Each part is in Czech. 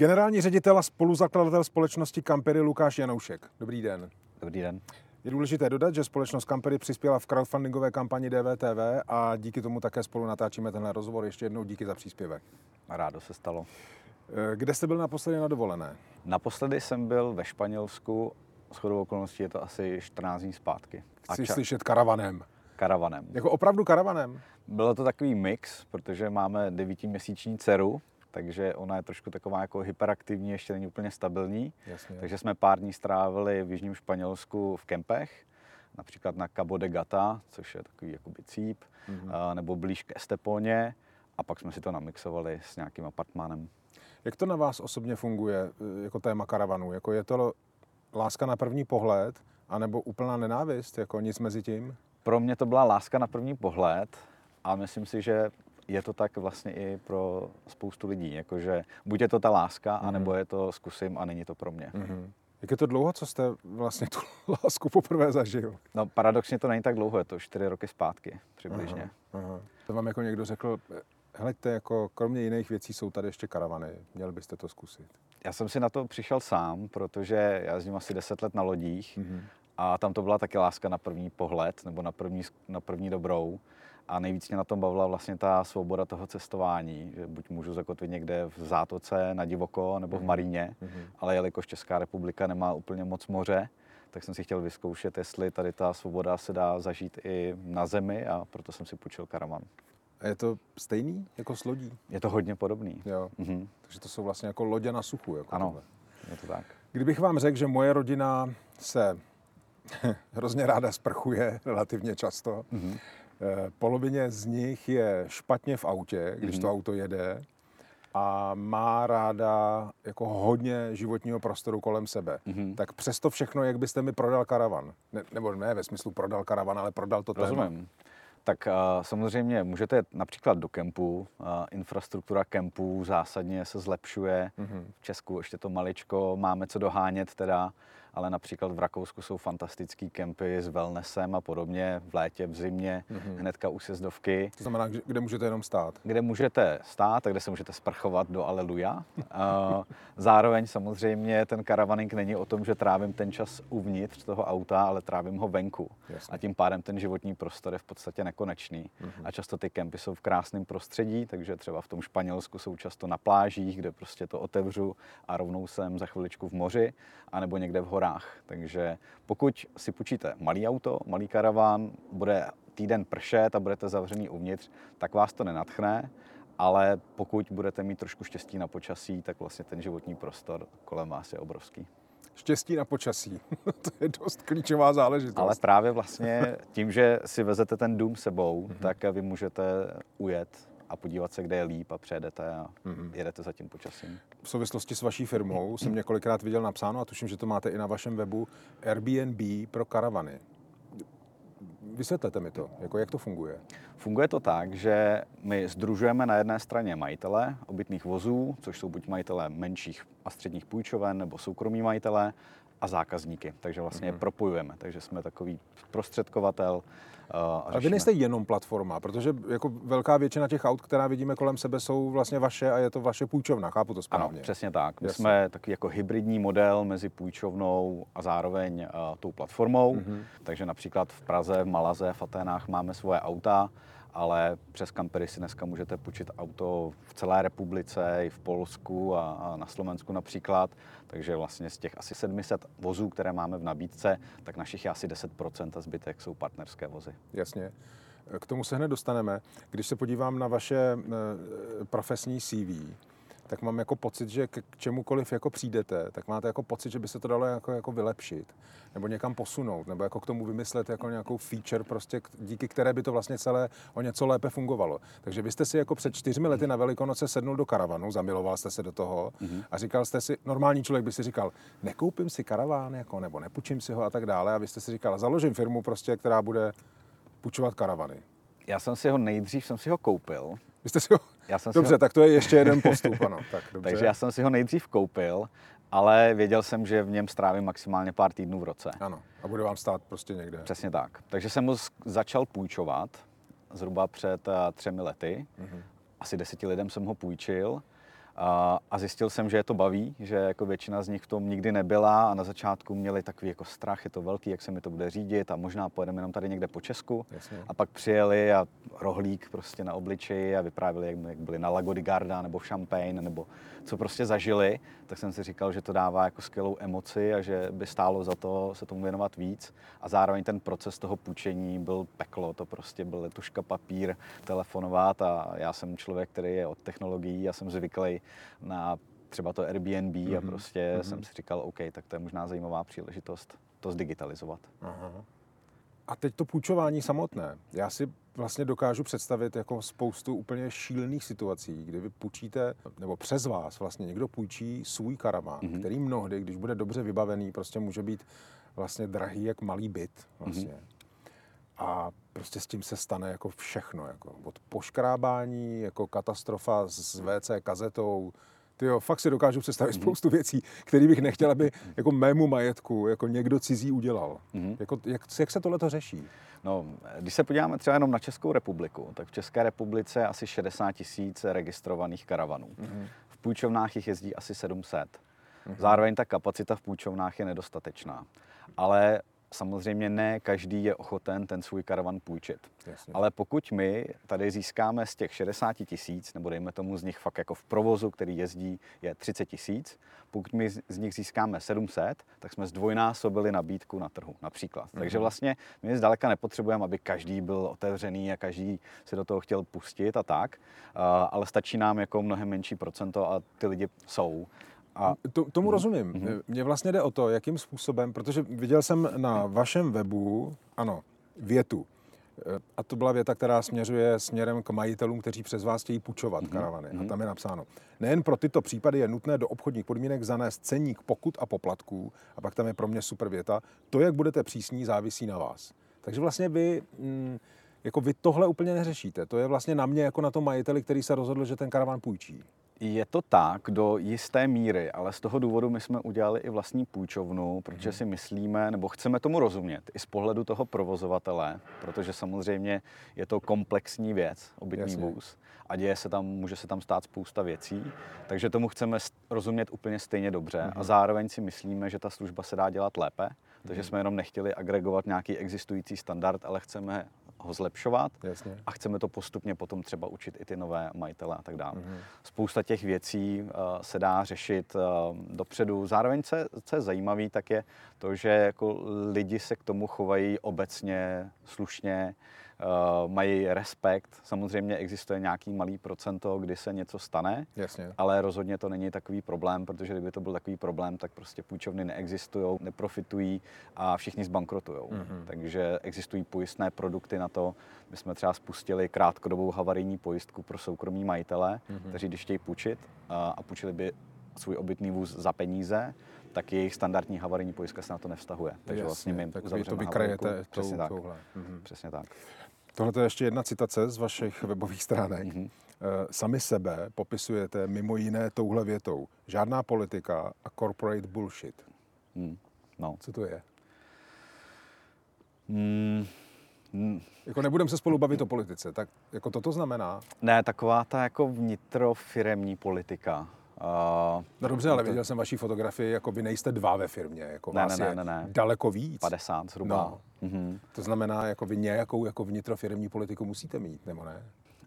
Generální ředitel a spoluzakladatel společnosti Campery Lukáš Janoušek. Dobrý den. Dobrý den. Je důležité dodat, že společnost Campery přispěla v crowdfundingové kampani DVTV a díky tomu také spolu natáčíme tenhle rozhovor. Ještě jednou díky za příspěvek. Rádo se stalo. Eh, Kde jste byl naposledy na dovolené? Naposledy jsem byl ve Španělsku, s chodou okolností je to asi 14 dní zpátky. Chci ča- slyšet karavanem. karavanem. Jako opravdu karavanem? Bylo to takový mix, protože máme devítiměsíční dceru, takže ona je trošku taková jako hyperaktivní, ještě není úplně stabilní. Jasně. Takže jsme pár dní strávili v jižním Španělsku v kempech, například na Cabo de Gata, což je takový jakoby cíp, Mhm. a nebo blíž k Esteponě a pak jsme si to namixovali s nějakým apartmánem. Jak to na vás osobně funguje eh, jako téma karavanu? Jako je to láska na první pohled, anebo úplná nenávist? Jako nic mezi tím? Pro mě to byla láska na první pohled a myslím si, že je to tak vlastně i pro spoustu lidí, jakože buď je to ta láska, Mhm. anebo je to zkusím a není to pro mě. Mhm. Jak je to dlouho, co jste vlastně tu lásku poprvé zažil? No paradoxně to není tak dlouho, je to čtyři roky zpátky přibližně. Aha, aha. To vám jako někdo řekl, hleďte, jako kromě jiných věcí jsou tady ještě karavany, měl byste to zkusit. Já jsem si na to přišel sám, protože já jezdím asi 10 let na lodích Mhm. a tam to byla taky láska na první pohled nebo na první, na první dobrou. A nejvíc mě na tom bavila vlastně ta svoboda toho cestování, že buď můžu zakotvit někde v zátoce na divoko nebo v Mhm. Maríně, Mhm. ale jelikož Česká republika nemá úplně moc moře, tak jsem si chtěl vyzkoušet, jestli tady ta svoboda se dá zažít i na zemi a proto jsem si půjčil karavan. A je to stejný jako s lodí? Je to hodně podobný. Jo. Mhm. Takže to jsou vlastně jako lodě na suchu. Jako Ano, tohle. je to tak. Kdybych vám řekl, že moje rodina se hrozně ráda sprchuje relativně často, Mhm. Eh, polovině z nich je špatně v autě, když Mhm. to auto jede, a má ráda jako hodně životního prostoru kolem sebe. Mhm. Tak přesto všechno, jak byste mi prodal karavan? Ne, nebo ne ve smyslu prodal karavan, ale prodal to téma. Rozumím. Tak uh, samozřejmě můžete například do kempu. Uh, infrastruktura kempů zásadně se zlepšuje. Mhm. V Česku ještě to maličko máme co dohánět teda, ale například v Rakousku jsou fantastický kempy s wellnessem a podobně. V létě, v zimě, Mhm. hnedka u sjezdovky, To znamená, kde můžete jenom stát. kde můžete stát a kde se můžete sprchovat do Aleluja. Zároveň samozřejmě ten karavaning není o tom, že trávím ten čas uvnitř toho auta, ale trávím ho venku. Jasně. A tím pádem ten životní prostor je v podstatě nekonečný. Mhm. A často ty kempy jsou v krásném prostředí, takže třeba v tom Španělsku jsou často na plážích, kde prostě to otevřu a rovnou jsem za chviličku v moři, anebo někde v horách. Takže pokud si půjčíte malý auto, malý karaván, bude týden pršet a budete zavřený uvnitř, tak vás to nenatchne, ale pokud budete mít trošku štěstí na počasí, tak vlastně ten životní prostor kolem vás je obrovský. Štěstí na počasí. to je dost klíčová záležitost. Ale právě vlastně tím, že si vezete ten dům sebou, Mhm. tak vy můžete ujet a podívat se, kde je líp a přejedete a Mhm. jedete za tím počasím. v souvislosti s vaší firmou jsem několikrát viděl napsáno, a tuším, že to máte i na vašem webu, Airbnb pro karavany. Vysvětlete mi to, jako jak to funguje. Funguje to tak, že my združujeme na jedné straně majitele obytných vozů, což jsou buď majitele menších a středních půjčoven nebo soukromí majitele a zákazníky. Takže vlastně je Mhm. propojujeme. Takže jsme takový prostředkovatel. uh, a Ale vy nejste jenom platforma, protože jako velká většina těch aut, která vidíme kolem sebe, jsou vlastně vaše a je to vaše půjčovna, chápu to Ano, správně. přesně tak. My Jasně. jsme takový jako hybridní model mezi půjčovnou a zároveň uh, tou platformou. Mhm. Takže například v Praze, v Malaze, v Aténách máme svoje auta, ale přes kampery si dneska můžete půjčit auto v celé republice, i v Polsku a, a na Slovensku například. Takže vlastně z těch asi 700 vozů, které máme v nabídce, tak našich je asi 10% a zbytek jsou partnerské vozy. Jasně. K tomu se hned dostaneme. Když se podívám na vaše eh, profesní CV, tak mám jako pocit, že k čemukoliv jako přijdete, tak máte jako pocit, že by se to dalo jako, jako vylepšit, nebo někam posunout, nebo jako k tomu vymyslet jako nějakou feature, prostě, díky které by to vlastně celé o něco lépe fungovalo. Takže vy jste si jako před čtyřmi lety na Velikonoce sednul do karavanu, zamiloval jste se do toho a říkal jste si, normální člověk by si říkal, nekoupím si karaván, jako, nebo nepůjčím si ho a tak dále, a vy jste si říkal, založím firmu prostě, která bude půjčovat karavany. Já jsem si ho nejdřív jsem si ho koupil. Vy jste si ho... Já jsem Dobře, ho, tak to je ještě jeden postup, ano. Tak, dobře. takže já jsem si ho nejdřív koupil, ale věděl jsem, že v něm strávím maximálně pár týdnů v roce. Ano, a bude vám stát prostě někde. Přesně tak. Takže jsem z- začal půjčovat zhruba před eh, třemi lety. Mhm. Asi deseti lidem jsem ho půjčil. A, zjistil jsem, že je to baví, že jako většina z nich v tom nikdy nebyla a na začátku měli takový jako strach, je to velký, jak se mi to bude řídit a možná pojedeme jenom tady někde po Česku. Jasně. A pak přijeli a rohlík prostě na obličeji a vyprávěli, jak, jak byli na Lago di Garda nebo v Champagne nebo co prostě zažili, tak jsem si říkal, že to dává jako skvělou emoci a že by stálo za to se tomu věnovat víc. A zároveň ten proces toho půjčení byl peklo, to prostě byl letuška, papír, telefonovat a já jsem člověk, který je od technologií, já jsem zvyklý na třeba to Airbnb mm-hmm. a prostě mm-hmm. jsem si říkal, OK, tak to je možná zajímavá příležitost to zdigitalizovat. Aha. A teď to půjčování samotné. Já si vlastně dokážu představit jako spoustu úplně šílených situací, kdy vy půjčíte, nebo přes vás vlastně někdo půjčí svůj karaván, mm-hmm. který mnohdy, když bude dobře vybavený, prostě může být vlastně drahý jak malý byt vlastně. Mm-hmm. A prostě s tím se stane jako všechno, jako od poškrábání, jako katastrofa s WC kazetou, ty jo, fakt si dokážu představit mm-hmm. spoustu věcí, které bych nechtěl, aby jako mému majetku jako někdo cizí udělal. Mm-hmm. Jako, jak, jak se tohle to řeší? No, když se podíváme třeba jenom na Českou republiku, tak v České republice je asi 60 tisíc registrovaných karavanů. Mm-hmm. V půjčovnách jich jezdí asi 700. Mm-hmm. Zároveň ta kapacita v půjčovnách je nedostatečná. Ale samozřejmě ne každý je ochoten ten svůj karavan půjčit. Jasně. Ale pokud my tady získáme z těch 60 tisíc, nebo dejme tomu z nich fakt jako v provozu, který jezdí, je 30 tisíc, pokud my z nich získáme 700, tak jsme zdvojnásobili nabídku na trhu například. Mm-hmm. Takže vlastně my zdaleka nepotřebujeme, aby každý byl otevřený a každý se do toho chtěl pustit a tak, ale stačí nám jako mnohem menší procento a ty lidi jsou. A to, tomu mm rozumím. mm Mně vlastně jde o to, jakým způsobem, protože viděl jsem na vašem webu, ano, větu. E, a to byla věta, která směřuje směrem k majitelům, kteří přes vás chtějí půjčovat mm karavany. A mhm. tam je napsáno, nejen pro tyto případy je nutné do obchodních podmínek zanést ceník pokut a poplatků. A pak tam je pro mě super věta, to, jak budete přísní, závisí na vás. Takže vlastně vy... Mm, jako vy tohle úplně neřešíte. To je vlastně na mě jako na tom majiteli, který se rozhodl, že ten karavan půjčí. Je to tak do jisté míry, ale z toho důvodu my jsme udělali i vlastní půjčovnu, protože mhm. si myslíme, nebo chceme tomu rozumět i z pohledu toho provozovatele, protože samozřejmě je to komplexní věc, obytný Jasně. vůz a děje se tam, může se tam stát spousta věcí, takže tomu chceme rozumět úplně stejně dobře a mhm. zároveň si myslíme, že ta služba se dá dělat lépe, takže mm-hmm. jsme jenom nechtěli agregovat nějaký existující standard, ale chceme ho zlepšovat Jasně. a chceme to postupně potom třeba učit i ty nové majitele a tak dále. Mm-hmm. Spousta těch věcí uh, se dá řešit uh, dopředu. Zároveň, co, co je zajímavé, tak je to, že jako lidi se k tomu chovají obecně, slušně, mají respekt. Samozřejmě existuje nějaký malý procento, kdy se něco stane, Jasně. ale rozhodně to není takový problém, protože kdyby to byl takový problém, tak prostě půjčovny neexistují, neprofitují a všichni zbankrotují. Mm-hmm. Takže existují pojistné produkty na to. My jsme třeba spustili krátkodobou havarijní pojistku pro soukromí majitele, mm-hmm. kteří když chtějí půjčit uh, a půjčili by svůj obytný vůz za peníze, tak jejich standardní havarijní pojistka se na to nevztahuje. Takže Jasně, vlastně my tak to vykrajete Přesně tak. Přesně tak. Tohle je ještě jedna citace z vašich webových stránek. Mm-hmm. Sami sebe popisujete mimo jiné touhle větou. Žádná politika a corporate bullshit. Mm, no. Co to je? Mm, mm. Jako nebudem se spolu bavit o politice, tak jako toto znamená? Ne, taková ta jako vnitrofiremní politika. Uh, no dobře, ale to... viděl jsem vaší fotografii, jako vy nejste dva ve firmě, jako ne, vás ne, ne, ne, ne. daleko víc. 50 zhruba. No. Mm-hmm. To znamená, jako vy nějakou jako vnitrofiremní politiku musíte mít, nebo ne?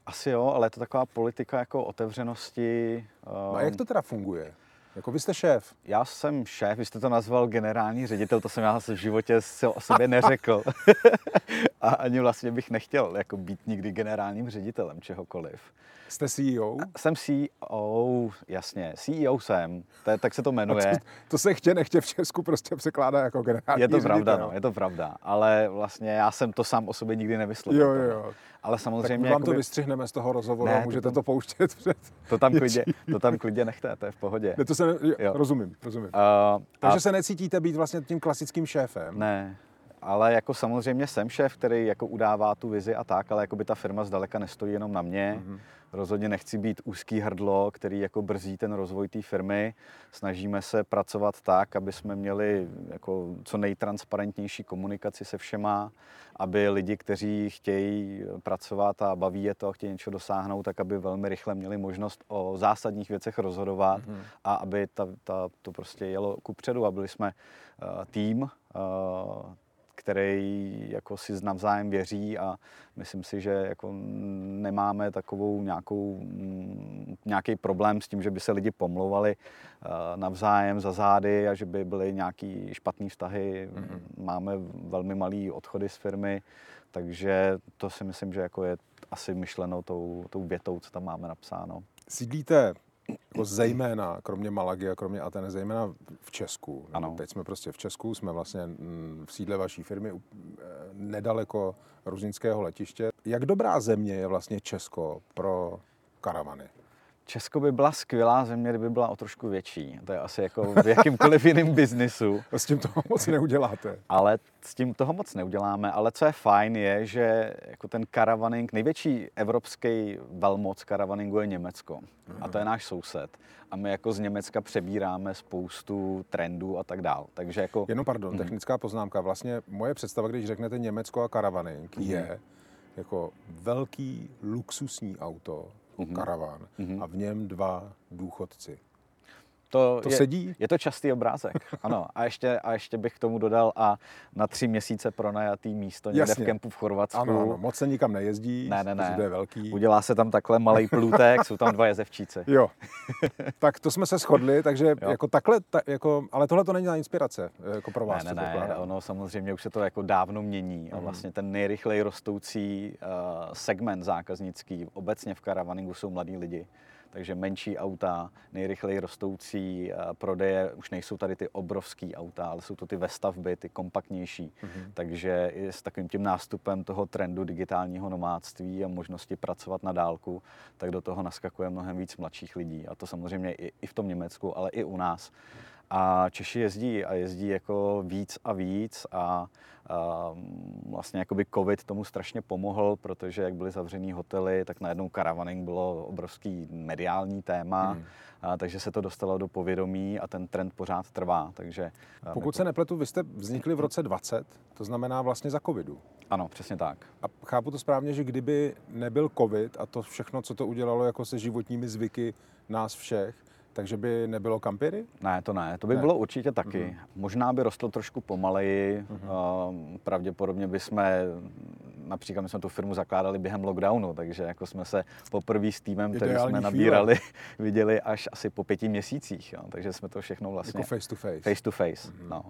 Asi jo, ale je to taková politika jako otevřenosti. Um... A jak to teda funguje? Jako vy jste šéf. Já jsem šéf, vy jste to nazval generální ředitel, to jsem já v životě o sobě neřekl. a ani vlastně bych nechtěl jako být nikdy generálním ředitelem čehokoliv. Jste CEO? Jsem CEO, jasně. CEO jsem, to tak se to jmenuje. To, to se chtě nechtě v Česku prostě překládá jako generální Je to ředitel. pravda, no, je to pravda. Ale vlastně já jsem to sám o sobě nikdy nevyslovil. Jo, jo, jo. Ale samozřejmě... Tak vám jakoby... to vystřihneme z toho rozhovoru ne, můžete to, tam, to pouštět před... To tam, klidně, to tam klidně nechte, to je v pohodě. Ne, to se ne, jo, rozumím, rozumím. Uh, Takže a... se necítíte být vlastně tím klasickým šéfem? Ne, ale jako samozřejmě jsem šéf, který jako udává tu vizi a tak, ale jako by ta firma zdaleka nestojí jenom na mě. Mm-hmm Rozhodně nechci být úzký hrdlo, který jako brzí ten rozvoj té firmy. Snažíme se pracovat tak, aby jsme měli jako co nejtransparentnější komunikaci se všema, aby lidi, kteří chtějí pracovat a baví je to, chtějí něco dosáhnout, tak aby velmi rychle měli možnost o zásadních věcech rozhodovat mm-hmm. a aby ta, ta, to prostě jelo kupředu a byli jsme uh, tým, uh, který jako si navzájem věří a myslím si, že jako nemáme takovou nějakou, mm, nějaký problém s tím, že by se lidi pomlouvali eh, navzájem za zády a že by byly nějaký špatný vztahy. Mm-hmm. Máme velmi malý odchody z firmy, takže to si myslím, že jako je asi myšleno tou, tou větou, co tam máme napsáno. Sídlíte jako zejména, kromě Malagy a kromě Ateny, zejména v Česku. Ano. Teď jsme prostě v Česku, jsme vlastně v sídle vaší firmy e, nedaleko Ruzinského letiště. Jak dobrá země je vlastně Česko pro karavany? Česko by byla skvělá země, kdyby byla o trošku větší. To je asi jako v jakýmkoliv jiném biznisu. S tím toho moc neuděláte. Ale s tím toho moc neuděláme. Ale co je fajn, je, že jako ten karavaning, největší evropský velmoc karavaningu je Německo. A to je náš soused. A my jako z Německa přebíráme spoustu trendů a tak dál. Takže jako... Jenom pardon, hmm. technická poznámka. Vlastně moje představa, když řeknete Německo a karavaning, hmm. je jako velký luxusní auto, mm-hmm. karaván mm-hmm. a v něm dva důchodci. To, to je, sedí? Je to častý obrázek, ano. A ještě, a ještě bych k tomu dodal a na tři měsíce pronajatý místo někde Jasně. v kempu v Chorvatsku. Ano, ano, moc se nikam nejezdí, ne, ne, ne. to je velký. Udělá se tam takhle malý plůtek, jsou tam dva jezevčíci. Jo, tak to jsme se shodli, takže jo. jako takhle, ta, jako, ale tohle to není na inspirace jako pro vás. Ne, ne, ne, ono samozřejmě už se to jako dávno mění a mhm. vlastně ten nejrychleji rostoucí uh, segment zákaznický obecně v karavaningu jsou mladí lidi takže menší auta, nejrychleji rostoucí eh, prodeje, už nejsou tady ty obrovský auta, ale jsou to ty ve stavby, ty kompaktnější. Mm-hmm. Takže i s takovým tím nástupem toho trendu digitálního nomádství a možnosti pracovat na dálku, tak do toho naskakuje mnohem víc mladších lidí. A to samozřejmě i, i v tom Německu, ale i u nás. A Češi jezdí a jezdí jako víc a víc a, a vlastně jakoby covid tomu strašně pomohl, protože jak byly zavřený hotely, tak najednou karavaning bylo obrovský mediální téma, hmm. a, takže se to dostalo do povědomí a ten trend pořád trvá. Takže, Pokud jako... se nepletu, vy jste vznikli v roce 20, to znamená vlastně za covidu. Ano, přesně tak. A chápu to správně, že kdyby nebyl covid a to všechno, co to udělalo jako se životními zvyky nás všech, takže by nebylo kampiry? Ne, to ne. To by ne. bylo určitě taky. Mm-hmm. Možná by rostlo trošku pomaleji. Mm-hmm. Pravděpodobně by jsme, například my jsme tu firmu zakládali během lockdownu, takže jako jsme se poprvé s týmem, který jsme nabírali, viděli až asi po pěti měsících. Jo. Takže jsme to všechno vlastně... Jako face to face. Face to face, mm-hmm. no.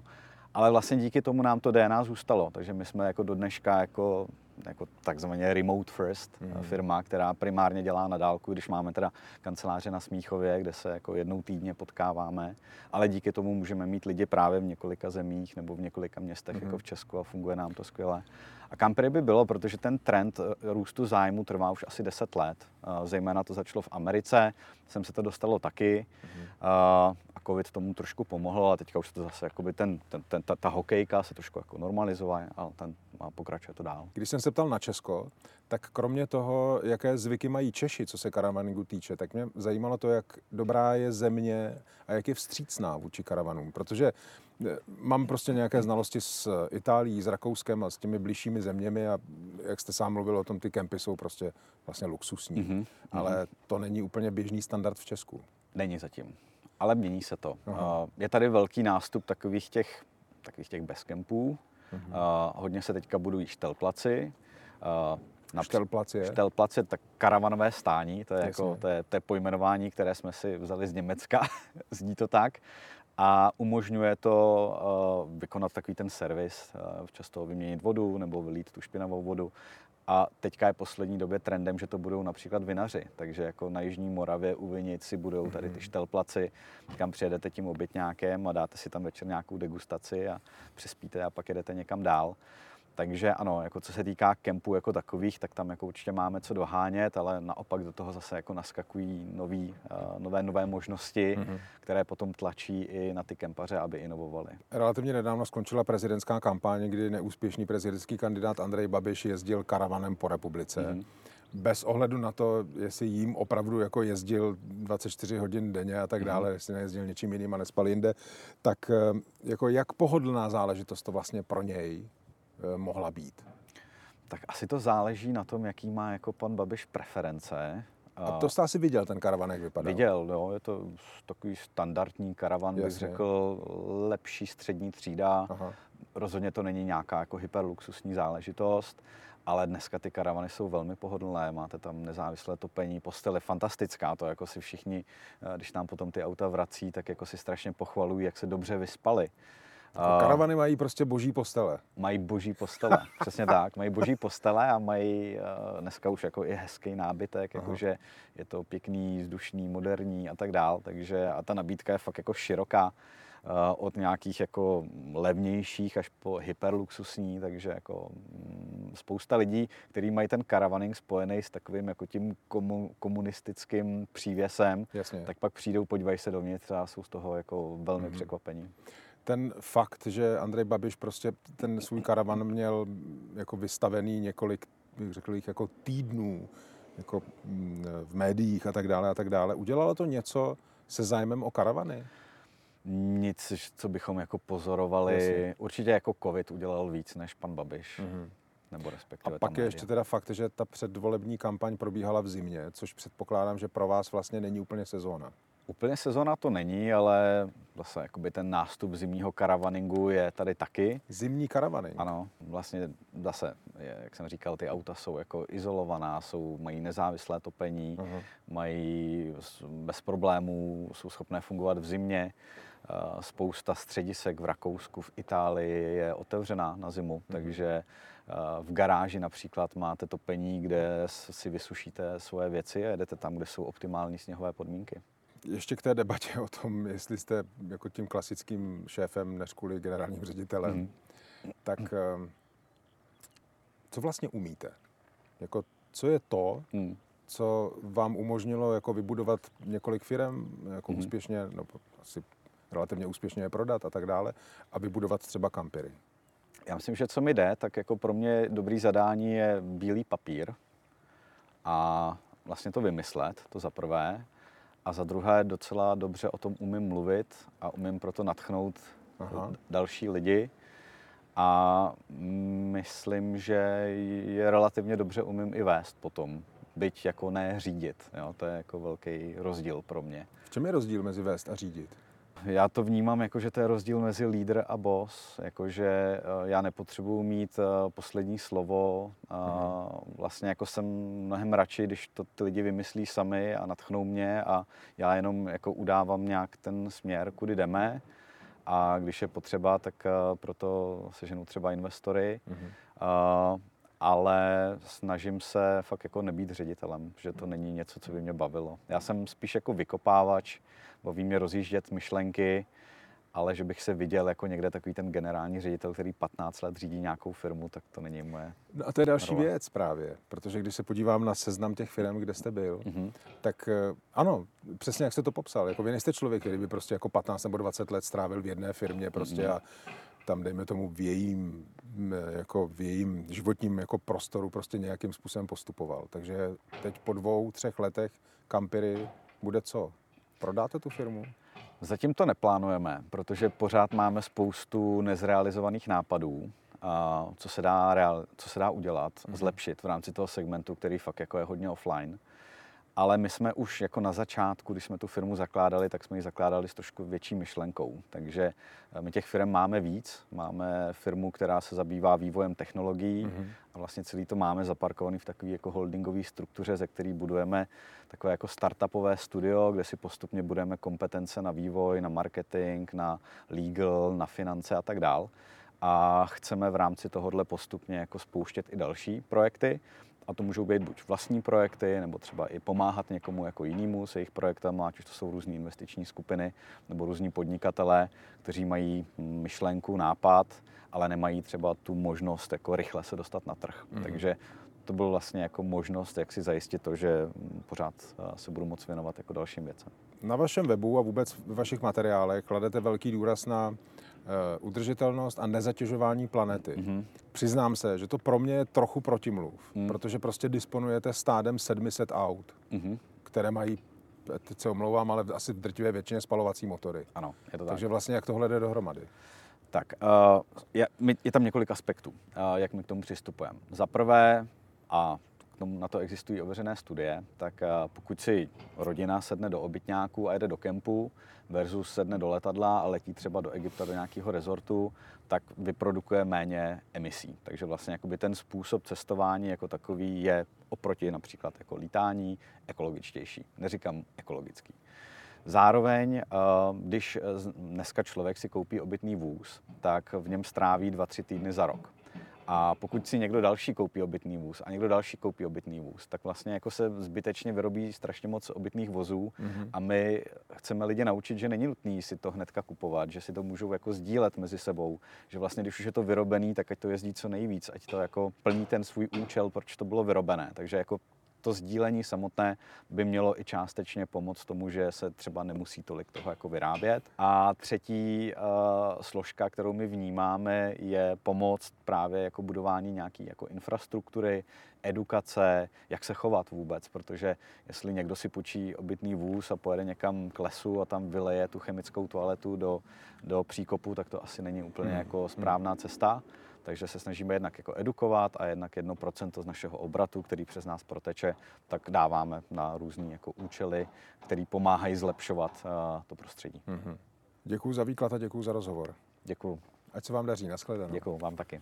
Ale vlastně díky tomu nám to DNA zůstalo, takže my jsme jako do dneška jako jako takzvaně remote first mm. firma, která primárně dělá na dálku, když máme teda kanceláře na Smíchově, kde se jako jednou týdně potkáváme, ale díky tomu můžeme mít lidi právě v několika zemích nebo v několika městech mm. jako v Česku a funguje nám to skvěle. A kampery by bylo, protože ten trend eh, růstu zájmu trvá už asi 10 let. Eh, zejména to začalo v Americe, sem se to dostalo taky. Mm. A covid tomu trošku pomohl, ale teďka už to zase, jakoby ten, ten, ten, ta, ta hokejka se trošku jako normalizovala, ale ten a pokračuje to dál. Když jsem se ptal na Česko, tak kromě toho, jaké zvyky mají Češi, co se karavaningu týče, tak mě zajímalo to, jak dobrá je země a jak je vstřícná vůči karavanům, protože eh, mám prostě nějaké znalosti s Itálií, s Rakouskem a s těmi blížšími zeměmi a jak jste sám mluvil o tom, ty kempy jsou prostě vlastně luxusní, mm-hmm. ale to není úplně běžný standard v Česku. Není zatím, ale mění se to. Aha. Je tady velký nástup takových těch, takových těch bezkempů, Uh, hodně se teďka budují štelplaci. Uh, na štelplac je? Štelplac je tak karavanové stání, to je, jako, to, je, to je pojmenování, které jsme si vzali z Německa, zní to tak. A umožňuje to uh, vykonat takový ten servis, uh, často vyměnit vodu nebo vylít tu špinavou vodu. A teďka je poslední době trendem, že to budou například vinaři. Takže jako na Jižní Moravě u Vinici budou tady ty mhm. štelplaci, kam přijedete tím obytňákem a dáte si tam večer nějakou degustaci a přespíte a pak jedete někam dál. Takže ano, jako co se týká kempů jako takových, tak tam jako určitě máme co dohánět, ale naopak do toho zase jako naskakují nový, uh, nové, nové možnosti, mm-hmm. které potom tlačí i na ty kempaře, aby inovovali. Relativně nedávno skončila prezidentská kampaně, kdy neúspěšný prezidentský kandidát Andrej Babiš jezdil karavanem po republice. Mm-hmm bez ohledu na to, jestli jím opravdu jako jezdil 24 hodin denně a tak Mhm. dále, jestli nejezdil něčím jiným a nespal jinde, tak eh, jako jak pohodlná záležitost to vlastně pro něj eh, mohla být. Tak asi to záleží na tom, jaký má jako pan Babiš preference. A to jste asi viděl, ten karavan, jak vypadal. Viděl, jo, je to takový standardní karavan, bych Jasně. řekl, lepší střední třída. Aha. Rozhodně to není nějaká jako hyperluxusní záležitost, ale dneska ty karavany jsou velmi pohodlné, máte tam nezávislé topení, postel je fantastická, to jako si všichni, eh, když nám potom ty auta vrací, tak jako si strašně pochvalují, jak se dobře vyspali. Jako karavany mají prostě boží postele. Mají boží postele, přesně tak. Mají boží postele a mají uh, dneska už jako i hezký nábytek, jakože je to pěkný, vzdušný, moderní a tak dál. Takže a ta nabídka je fakt jako široká uh, od nějakých jako levnějších až po hyperluxusní, takže jako mm, spousta lidí, kteří mají ten karavaning spojený s takovým jako tím komu, komunistickým přívěsem, Jasně. tak pak přijdou, podívají se dovnitř a jsou z toho jako velmi Mhm. překvapení. Ten fakt, že Andrej Babiš prostě ten svůj karavan měl jako vystavený několik, řekl jich, jako týdnů, jako mm, v médiích a tak dále a tak dále, udělalo to něco se zájmem o karavany? Nic, co bychom jako pozorovali. Jasně. Určitě jako covid udělal víc než pan Babiš, Mhm. nebo A respektive pak ta je ještě teda fakt, že ta předvolební kampaň probíhala v zimě, což předpokládám, že pro vás vlastně není úplně sezóna. Úplně sezona to není, ale zase jakoby ten nástup zimního karavaningu je tady taky. Zimní karavany. Ano, vlastně zase, jak jsem říkal, ty auta jsou jako izolovaná, jsou, mají nezávislé topení, Aha. mají bez problémů, jsou schopné fungovat v zimě. Eh, Spousta středisek v Rakousku, v Itálii je otevřená na zimu, takže eh, v garáži například máte topení, kde si vysušíte svoje věci a jedete tam, kde jsou optimální sněhové podmínky. Ještě k té debatě o tom, jestli jste jako tím klasickým šéfem než kvůli generálním ředitelem, Mhm. tak eh, co vlastně umíte? Jako, co je to, Hmm. co vám umožnilo jako vybudovat několik firm, jako Mhm. úspěšně, no asi relativně úspěšně je prodat a tak dále, a vybudovat třeba kampery. Já myslím, že co mi jde, tak jako pro mě dobrý zadání je bílý papír a vlastně to vymyslet, to za prvé. A za druhé docela dobře o tom umím mluvit a umím proto natchnout Aha. další lidi. A myslím, že je relativně dobře umím i vést potom, byť jako ne řídit. Jo? To je jako velký rozdíl pro mě. V čem je rozdíl mezi vést a řídit? Já to vnímám jako, že to je rozdíl mezi lídr a boss, jakože eh, já nepotřebuji mít eh, poslední slovo. A vlastně jako jsem mnohem radši, když to ty lidi vymyslí sami a natchnou mě a já jenom jako udávám nějak ten směr, kudy jdeme. A když je potřeba, tak eh, proto seženu třeba investory. Mhm. Ale snažím se fakt jako nebýt ředitelem, že to není něco, co by mě bavilo. Já jsem spíš jako vykopávač, baví mě rozjíždět myšlenky, ale že bych se viděl jako někde takový ten generální ředitel, který 15 let řídí nějakou firmu, tak to není moje. No a to je další Role. věc právě, protože když se podívám na seznam těch firm, kde jste byl, Mhm. tak eh, ano, přesně jak jste to popsal, jako vy nejste člověk, který by prostě jako 15 nebo 20 let strávil v jedné firmě prostě Mhm. a tam, dejme tomu, v jejím, jako v jejím životním jako prostoru prostě nějakým způsobem postupoval. Takže teď po dvou, třech letech kampiry bude co? Prodáte tu firmu? Zatím to neplánujeme, protože pořád máme spoustu nezrealizovaných nápadů, a co, se dá real, co se dá udělat, Mhm. zlepšit v rámci toho segmentu, který fakt jako je hodně offline. Ale my jsme už jako na začátku, když jsme tu firmu zakládali, tak jsme ji zakládali s trošku větší myšlenkou. Takže eh, my těch firm máme víc. Máme firmu, která se zabývá vývojem technologií Mhm. a vlastně celý to máme zaparkovaný v takové jako holdingové struktuře, ze který budujeme takové jako startupové studio, kde si postupně budeme kompetence na vývoj, na marketing, na legal, na finance a tak dál. A chceme v rámci tohohle postupně jako spouštět i další projekty. A to můžou být buď vlastní projekty, nebo třeba i pomáhat někomu jako jinému se jejich projektem, ať už to jsou různé investiční skupiny nebo různí podnikatelé, kteří mají myšlenku, nápad, ale nemají třeba tu možnost jako rychle se dostat na trh. Mhm. Mm-hmm. Takže to byl vlastně jako možnost, jak si zajistit to, že mm, pořád eh, se budu moc věnovat jako dalším věcem. Na vašem webu a vůbec v vašich materiálech kladete velký důraz na udržitelnost a nezatěžování planety. Mhm. Přiznám se, že to pro mě je trochu protimluv, Hmm. protože prostě disponujete stádem 700 aut, Mhm. které mají, teď se omlouvám, ale asi v drtivé většině spalovací motory. Ano, je to tak. Takže vlastně jak tohle jde dohromady? Tak, uh, je, je tam několik aspektů, uh, jak my k tomu přistupujeme. Za prvé, a tomu, na to existují ověřené studie, tak uh, pokud si rodina sedne do obytňáku a jede do kempu versus sedne do letadla a letí třeba do Egypta do nějakého rezortu, tak vyprodukuje méně emisí. Takže vlastně jakoby ten způsob cestování jako takový je oproti například jako lítání ekologičtější. Neříkám ekologický. Zároveň, eh, když eh, dneska člověk si koupí obytný vůz, tak v něm stráví 2-3 týdny za rok. A pokud si někdo další koupí obytný vůz a někdo další koupí obytný vůz, tak vlastně jako se zbytečně vyrobí strašně moc obytných vozů Mhm. a my chceme lidi naučit, že není nutný si to hnedka kupovat, že si to můžou jako sdílet mezi sebou, že vlastně když už je to vyrobený, tak ať to jezdí co nejvíc, ať to jako plní ten svůj účel, proč to bylo vyrobené. Takže jako to sdílení samotné by mělo i částečně pomoct tomu, že se třeba nemusí tolik toho jako vyrábět. A třetí uh, složka, kterou my vnímáme, je pomoc právě jako budování nějaké jako infrastruktury, edukace, jak se chovat vůbec, protože jestli někdo si půjčí obytný vůz a pojede někam k lesu a tam vyleje tu chemickou toaletu do, do příkopu, tak to asi není úplně Hmm. jako správná cesta. Takže se snažíme jednak jako edukovat a jednak 1% z našeho obratu, který přes nás proteče, tak dáváme na různé jako účely, které pomáhají zlepšovat uh, to prostředí. Mhm. Děkuji za výklad a děkuji za rozhovor. Děkuju. Ať se vám daří. Nashledanou. Děkuju vám taky.